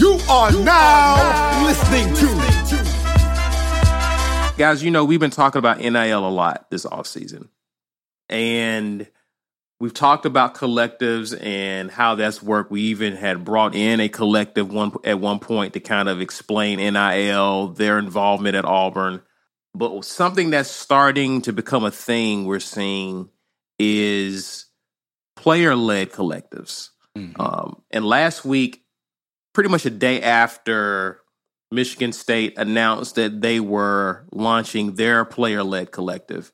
You are now listening to. Guys, you know, we've been talking about NIL a lot this offseason. And we've talked about collectives and how that's worked. We even had brought in a collective one at one point to kind of explain NIL, their involvement at Auburn. But something that's starting to become a thing we're seeing is player led collectives. Mm-hmm. Um, and last week, pretty much a day after Michigan State announced that they were launching their player led collective,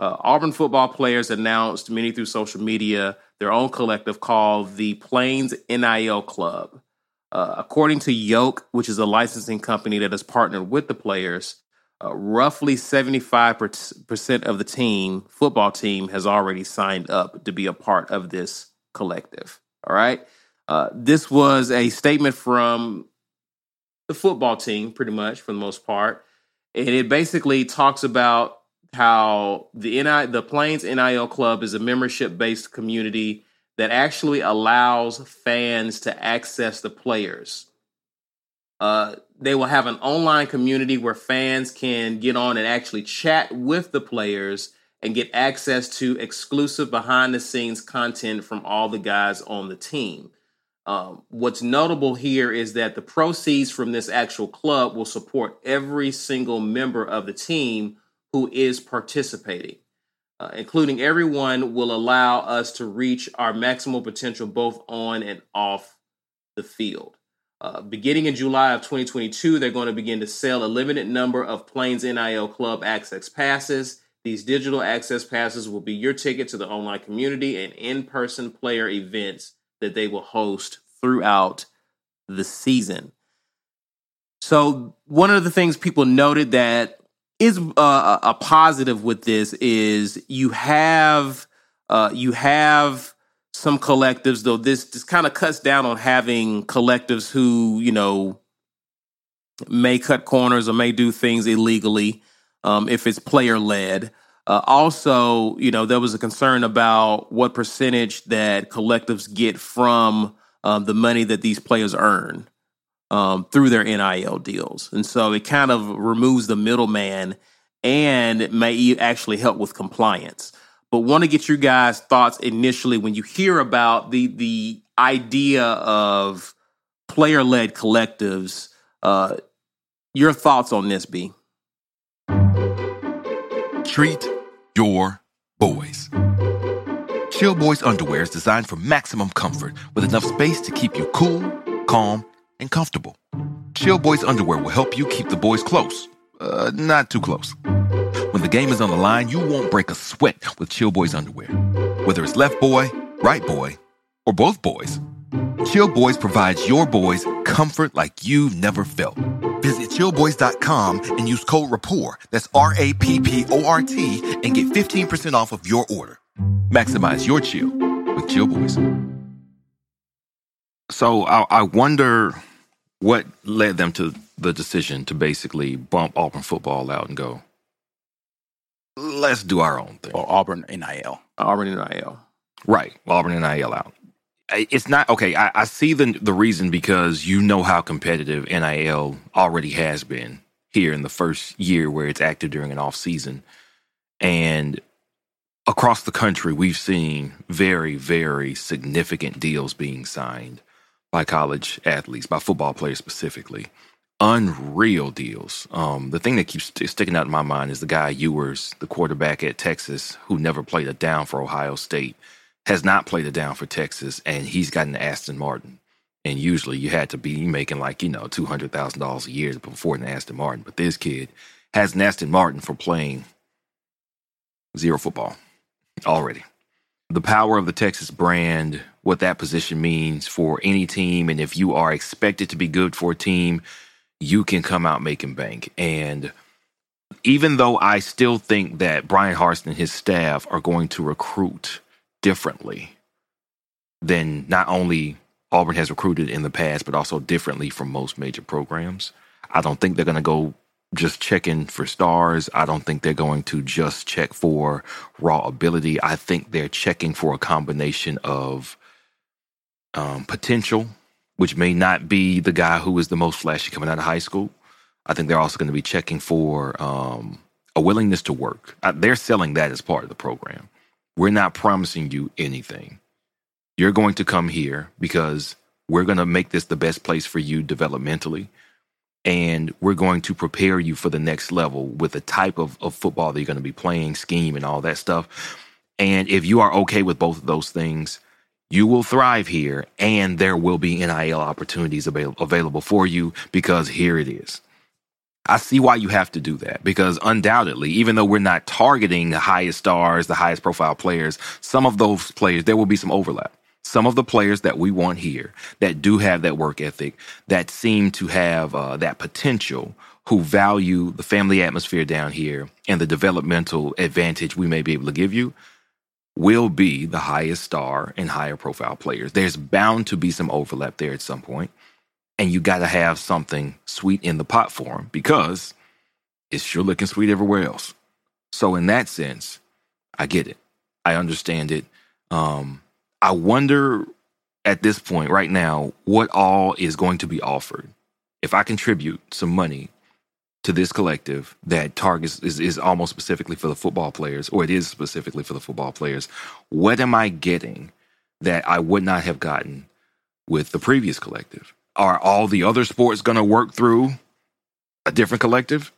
uh, Auburn football players announced, many through social media, their own collective called the Plains NIL Club. Uh, according to Yoke, which is a licensing company that has partnered with the players, uh, roughly 75% of the team, football team, has already signed up to be a part of this collective. All right. Uh, this was a statement from the football team, pretty much for the most part. And it basically talks about how the NI, the Plains NIL Club is a membership based community that actually allows fans to access the players. Uh, they will have an online community where fans can get on and actually chat with the players and get access to exclusive behind the scenes content from all the guys on the team. Um, what's notable here is that the proceeds from this actual club will support every single member of the team who is participating. Uh, including everyone will allow us to reach our maximal potential both on and off the field. Uh, beginning in July of 2022, they're going to begin to sell a limited number of Plains NIL Club access passes. These digital access passes will be your ticket to the online community and in person player events that they will host throughout the season. So, one of the things people noted that is uh, a positive with this is you have uh, you have some collectives, though this this kind of cuts down on having collectives who you know may cut corners or may do things illegally um, if it's player led. Uh, also, you know, there was a concern about what percentage that collectives get from um, the money that these players earn um, through their NIL deals, and so it kind of removes the middleman and may actually help with compliance but want to get your guys' thoughts initially when you hear about the the idea of player led collectives. Uh, your thoughts on this, B? Treat your boys. Chill Boys underwear is designed for maximum comfort with enough space to keep you cool, calm, and comfortable. Chill Boys underwear will help you keep the boys close, uh, not too close. When the game is on the line, you won't break a sweat with Chill Boys underwear. Whether it's left boy, right boy, or both boys, Chill Boys provides your boys comfort like you've never felt. Visit chillboys.com and use code RAPPORT, that's R A P P O R T, and get 15% off of your order. Maximize your chill with Chill Boys. So I, I wonder what led them to the decision to basically bump Auburn football out and go, let's do our own thing. Or Auburn NIL. Auburn NIL. Right. Auburn NIL out. It's not okay. I, I see the the reason because you know how competitive NIL already has been here in the first year where it's active during an off season, and across the country we've seen very very significant deals being signed by college athletes, by football players specifically unreal deals. Um, the thing that keeps st- sticking out in my mind is the guy Ewers, the quarterback at Texas, who never played a down for Ohio State, has not played a down for Texas, and he's gotten an Aston Martin. And usually you had to be making like, you know, $200,000 a year before an Aston Martin. But this kid has an Aston Martin for playing zero football already. The power of the Texas brand, what that position means for any team, and if you are expected to be good for a team, you can come out making bank. And even though I still think that Bryan Harsin and his staff are going to recruit differently than not only Auburn has recruited in the past, but also differently from most major programs. I don't think they're going to go just checking for stars. I don't think they're going to just check for raw ability. I think they're checking for a combination of um, potential which may not be the guy who is the most flashy coming out of high school. I think they're also going to be checking for um, a willingness to work. Uh, they're selling that as part of the program. We're not promising you anything. You're going to come here because we're going to make this the best place for you developmentally. And we're going to prepare you for the next level with the type of, of football that you're going to be playing, scheme, and all that stuff. And if you are okay with both of those things, you will thrive here and there will be NIL opportunities avail- available for you because here it is. I see why you have to do that because undoubtedly, even though we're not targeting the highest stars, the highest profile players, some of those players, there will be some overlap. Some of the players that we want here that do have that work ethic, that seem to have uh, that potential, who value the family atmosphere down here and the developmental advantage we may be able to give you, will be the highest star and higher profile players. There's bound to be some overlap there at some point, and you got to have something sweet in the pot for them because it's sure looking sweet everywhere else. So in that sense, I get it. I understand it. Um, I wonder at this point right now what all is going to be offered. If I contribute some money to this collective that targets is, is almost specifically for the football players, or it is specifically for the football players. What am I getting that I would not have gotten with the previous collective? Are all the other sports going to work through a different collective?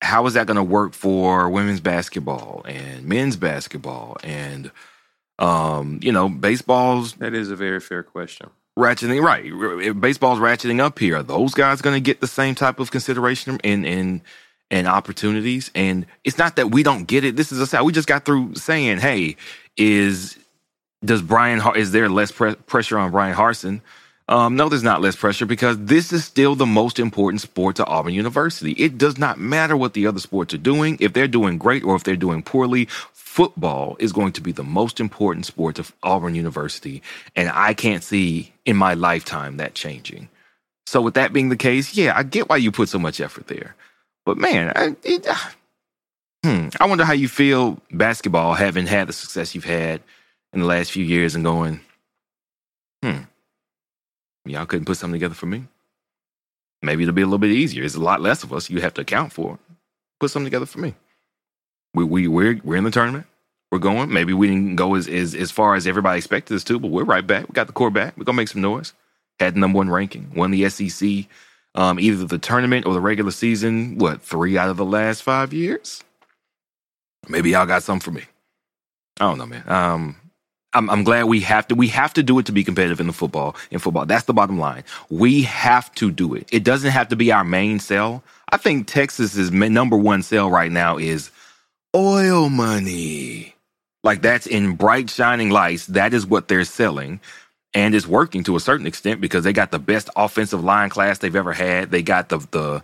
How is that going to work for women's basketball and men's basketball and um, you know, baseball's That is a very fair question. ratcheting right. Baseball's ratcheting up here. Are those guys going to get the same type of consideration and and and opportunities? And it's not that we don't get it. This is a side. We just got through saying, "Hey, is does Bryan is there less pre- pressure on Bryan Harsin?" Um, no, there's not less pressure because this is still the most important sport to Auburn University. It does not matter what the other sports are doing. If they're doing great or if they're doing poorly, football is going to be the most important sport of Auburn University. And I can't see in my lifetime that changing. So, with that being the case, yeah, I get why you put so much effort there. But man, I, it, hmm, I wonder how you feel basketball having had the success you've had in the last few years and going, hmm, y'all couldn't put something together for me. Maybe it'll be a little bit easier. It's a lot less of us you have to account for. Put something together for me. We we we're we're in the tournament. We're going. Maybe we didn't go as as, as far as everybody expected us to, but we're right back. We got the core back. We're gonna make some noise. Had number one ranking. Won the SEC, um, either the tournament or the regular season. What three out of the last five years? Maybe y'all got something for me. I don't know, man. Um, I'm, I'm glad we have to. We have to do it to be competitive in the football. In football, that's the bottom line. We have to do it. It doesn't have to be our main sell. I think Texas's number one sell right now is oil money. Like that's in bright shining lights. That is what they're selling. And it's working to a certain extent because they got the best offensive line class they've ever had. They got the the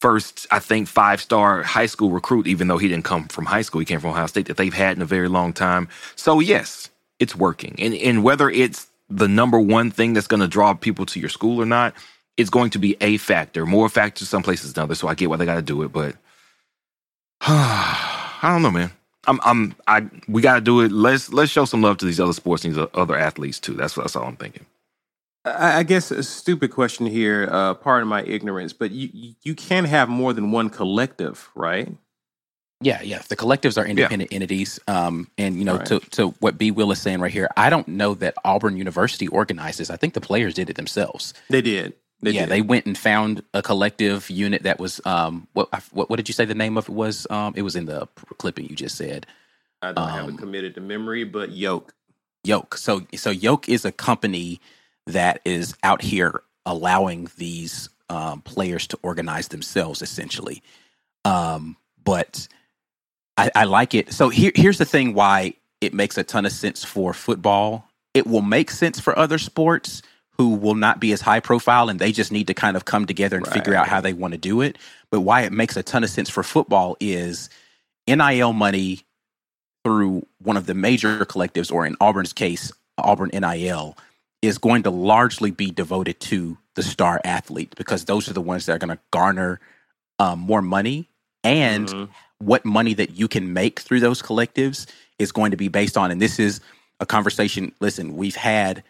first, I think, five star high school recruit, even though he didn't come from high school, he came from Ohio State, that they've had in a very long time. So yes, it's working. And and whether it's the number one thing that's gonna draw people to your school or not, it's going to be a factor. More factors some places than others. So I get why they gotta do it, but I don't know, man. I'm, I'm, I, we got to do it. Let's, let's show some love to these other sports and these other athletes too. That's, that's all I'm thinking. I, I guess a stupid question here. Uh, pardon my ignorance, but you you can have more than one collective, right? Yeah, yeah. The collectives are independent entities. Um, and you know, Right. to to what B Will is saying right here, I don't know that Auburn University organizes. I think the players did it themselves. They did. They yeah, did. they went and found a collective unit that was um what what what did you say the name of it was? Um, it was in the clipping you just said. I don't have um, it committed to memory, but yoke. Yoke. So so Yoke is a company that is out here allowing these um, players to organize themselves essentially. Um, but I, I like it. So here here's the thing why it makes a ton of sense for football. It will make sense for other sports who will not be as high profile and they just need to kind of come together and figure out how they want to do it. But why it makes a ton of sense for football is NIL money through one of the major collectives, or in Auburn's case, Auburn NIL, is going to largely be devoted to the star athlete because those are the ones that are going to garner um, more money. And Mhm. What money that you can make through those collectives is going to be based on, and this is a conversation. Listen, we've had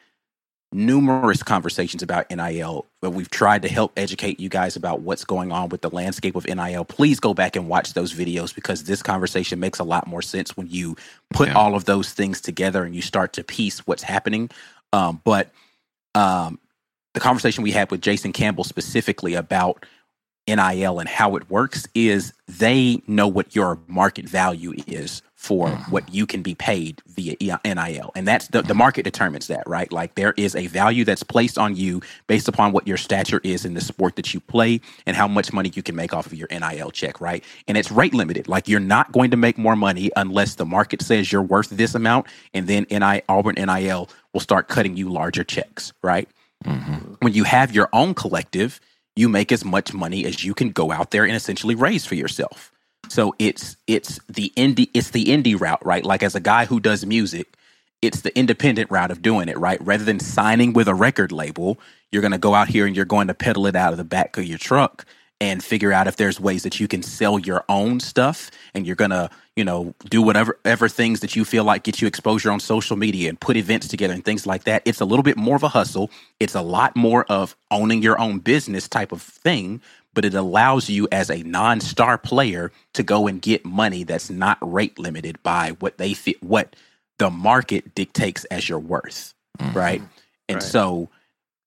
numerous conversations about NIL, but we've tried to help educate you guys about what's going on with the landscape of NIL. Please go back and watch those videos because this conversation makes a lot more sense when you put Yeah. all of those things together and you start to piece what's happening. Um, but um, the conversation we had with Jason Campbell specifically about NIL and how it works is they know what your market value is for mm-hmm. what you can be paid via NIL. And that's the, the market determines that, right? Like there is a value that's placed on you based upon what your stature is in the sport that you play and how much money you can make off of your NIL check, right? And it's rate limited. Like you're not going to make more money unless the market says you're worth this amount and then NI Auburn NIL will start cutting you larger checks, right? Mm-hmm. when you have your own collective, you make as much money as you can go out there and essentially raise for yourself. So it's it's the indie it's the indie route, right? Like as a guy who does music, it's the independent route of doing it, right? Rather than signing with a record label, you're going to go out here and you're going to peddle it out of the back of your truck and figure out if there's ways that you can sell your own stuff and you're to, you know, do whatever ever things that you feel like get you exposure on social media and put events together and things like that. It's a little bit more of a hustle. It's a lot more of owning your own business type of thing, but it allows you as a non-star player to go and get money that's not rate limited by what they fit what the market dictates as your worth, mm-hmm. right? And Right. so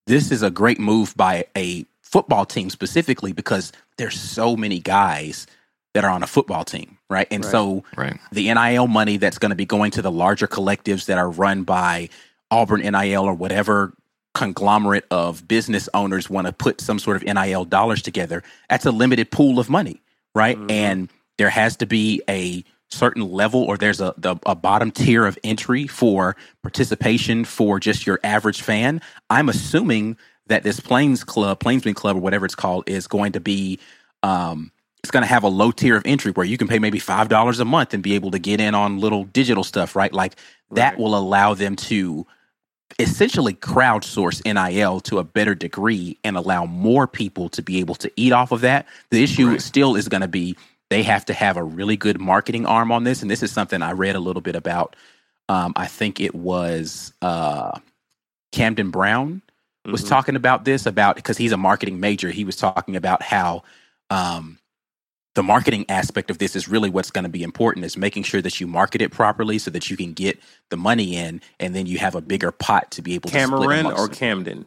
this is a great move by a football team specifically because there's so many guys that are on a football team, right? And Right. so Right. the NIL money that's going to be going to the larger collectives that are run by Auburn NIL or whatever conglomerate of business owners want to put some sort of NIL dollars together, that's a limited pool of money, right? Mm-hmm. And there has to be a certain level or there's a the, a bottom tier of entry for participation for just your average fan. I'm assuming that this Plains Club, Plainsman Club or whatever it's called is going to be um it's going to have a low tier of entry where you can pay maybe five dollars a month and be able to get in on little digital stuff, right? Like that Right. will allow them to essentially crowdsource NIL to a better degree and allow more people to be able to eat off of that. The issue Right. still is going to be they have to have a really good marketing arm on this, and this is something I read a little bit about. Um, I think it was uh, Camden Brown was Mhm. talking about this about because he's a marketing major. He was talking about how um, the marketing aspect of this is really what's going to be important is making sure that you market it properly so that you can get the money in, and then you have a bigger pot to be able to Cameron or. Camden?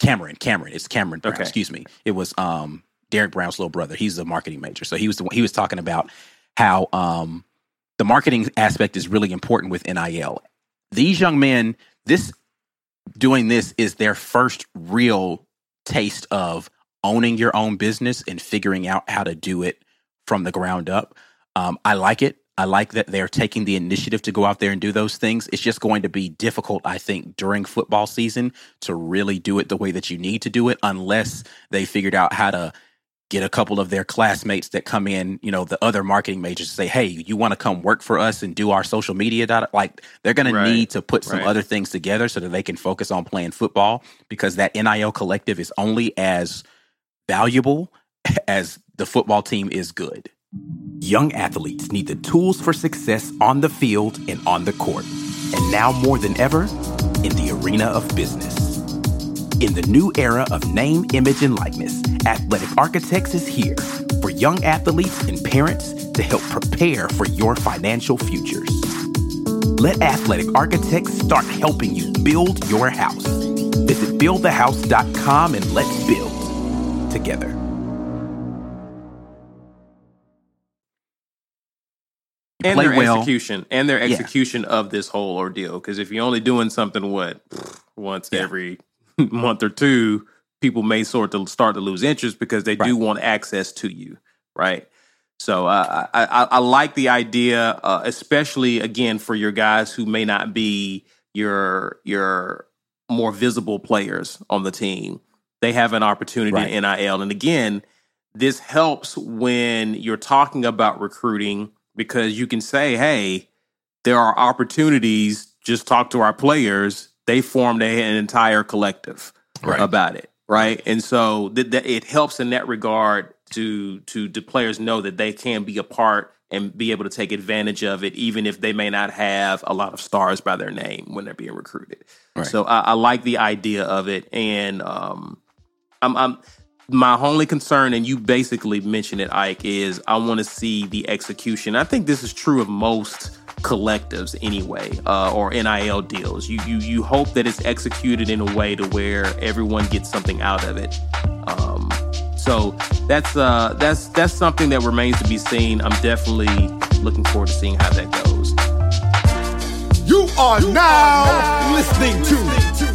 Cameron. Cameron. It's Cameron Brown. Okay. Excuse me. It was um Derick Brown's little brother. He's a marketing major. So he was the one, he was talking about how um the marketing aspect is really important with NIL. These young men, this doing this is their first real taste of owning your own business and figuring out how to do it from the ground up. Um, I like it. I like that they're taking the initiative to go out there and do those things. It's just going to be difficult, I think, during football season to really do it the way that you need to do it, unless they figured out how to get a couple of their classmates that come in, you know, the other marketing majors to say, hey, you want to come work for us and do our social media data? Like they're going Right. to need to put some Right. other things together so that they can focus on playing football because that NIL collective is only as valuable as the football team is good. Young athletes need the tools for success on the field and on the court. And now more than ever, in the arena of business. In the new era of name, image, and likeness, Athletic Architects is here for young athletes and parents to help prepare for your financial futures. Let Athletic Architects start helping you build your house. Visit buildthehouse.com and let's build together. and play their well. execution and their Yeah. execution of this whole ordeal. Because if you're only doing something what once Yeah. every month or two, people may sort to start to lose interest because they do want access to you, right? So uh, I, I I like the idea, uh, especially again for your guys who may not be your your more visible players on the team. They have an opportunity Right. in NIL, and again, this helps when you're talking about recruiting because you can say, hey, there are opportunities. Just talk to our players. They formed a, an entire collective Right. about it, right? And so th- th- it helps in that regard to to the players know that they can be a part and be able to take advantage of it, even if they may not have a lot of stars by their name when they're being recruited. Right. So I, I like the idea of it, and um, I'm, I'm my only concern, and you basically mentioned it, Ike, is I want to see the execution. I think this is true of most collectives anyway, uh, or NIL deals. You you you hope that it's executed in a way to where everyone gets something out of it. Um, so that's uh that's that's something that remains to be seen. I'm definitely looking forward to seeing how that goes. You are now listening to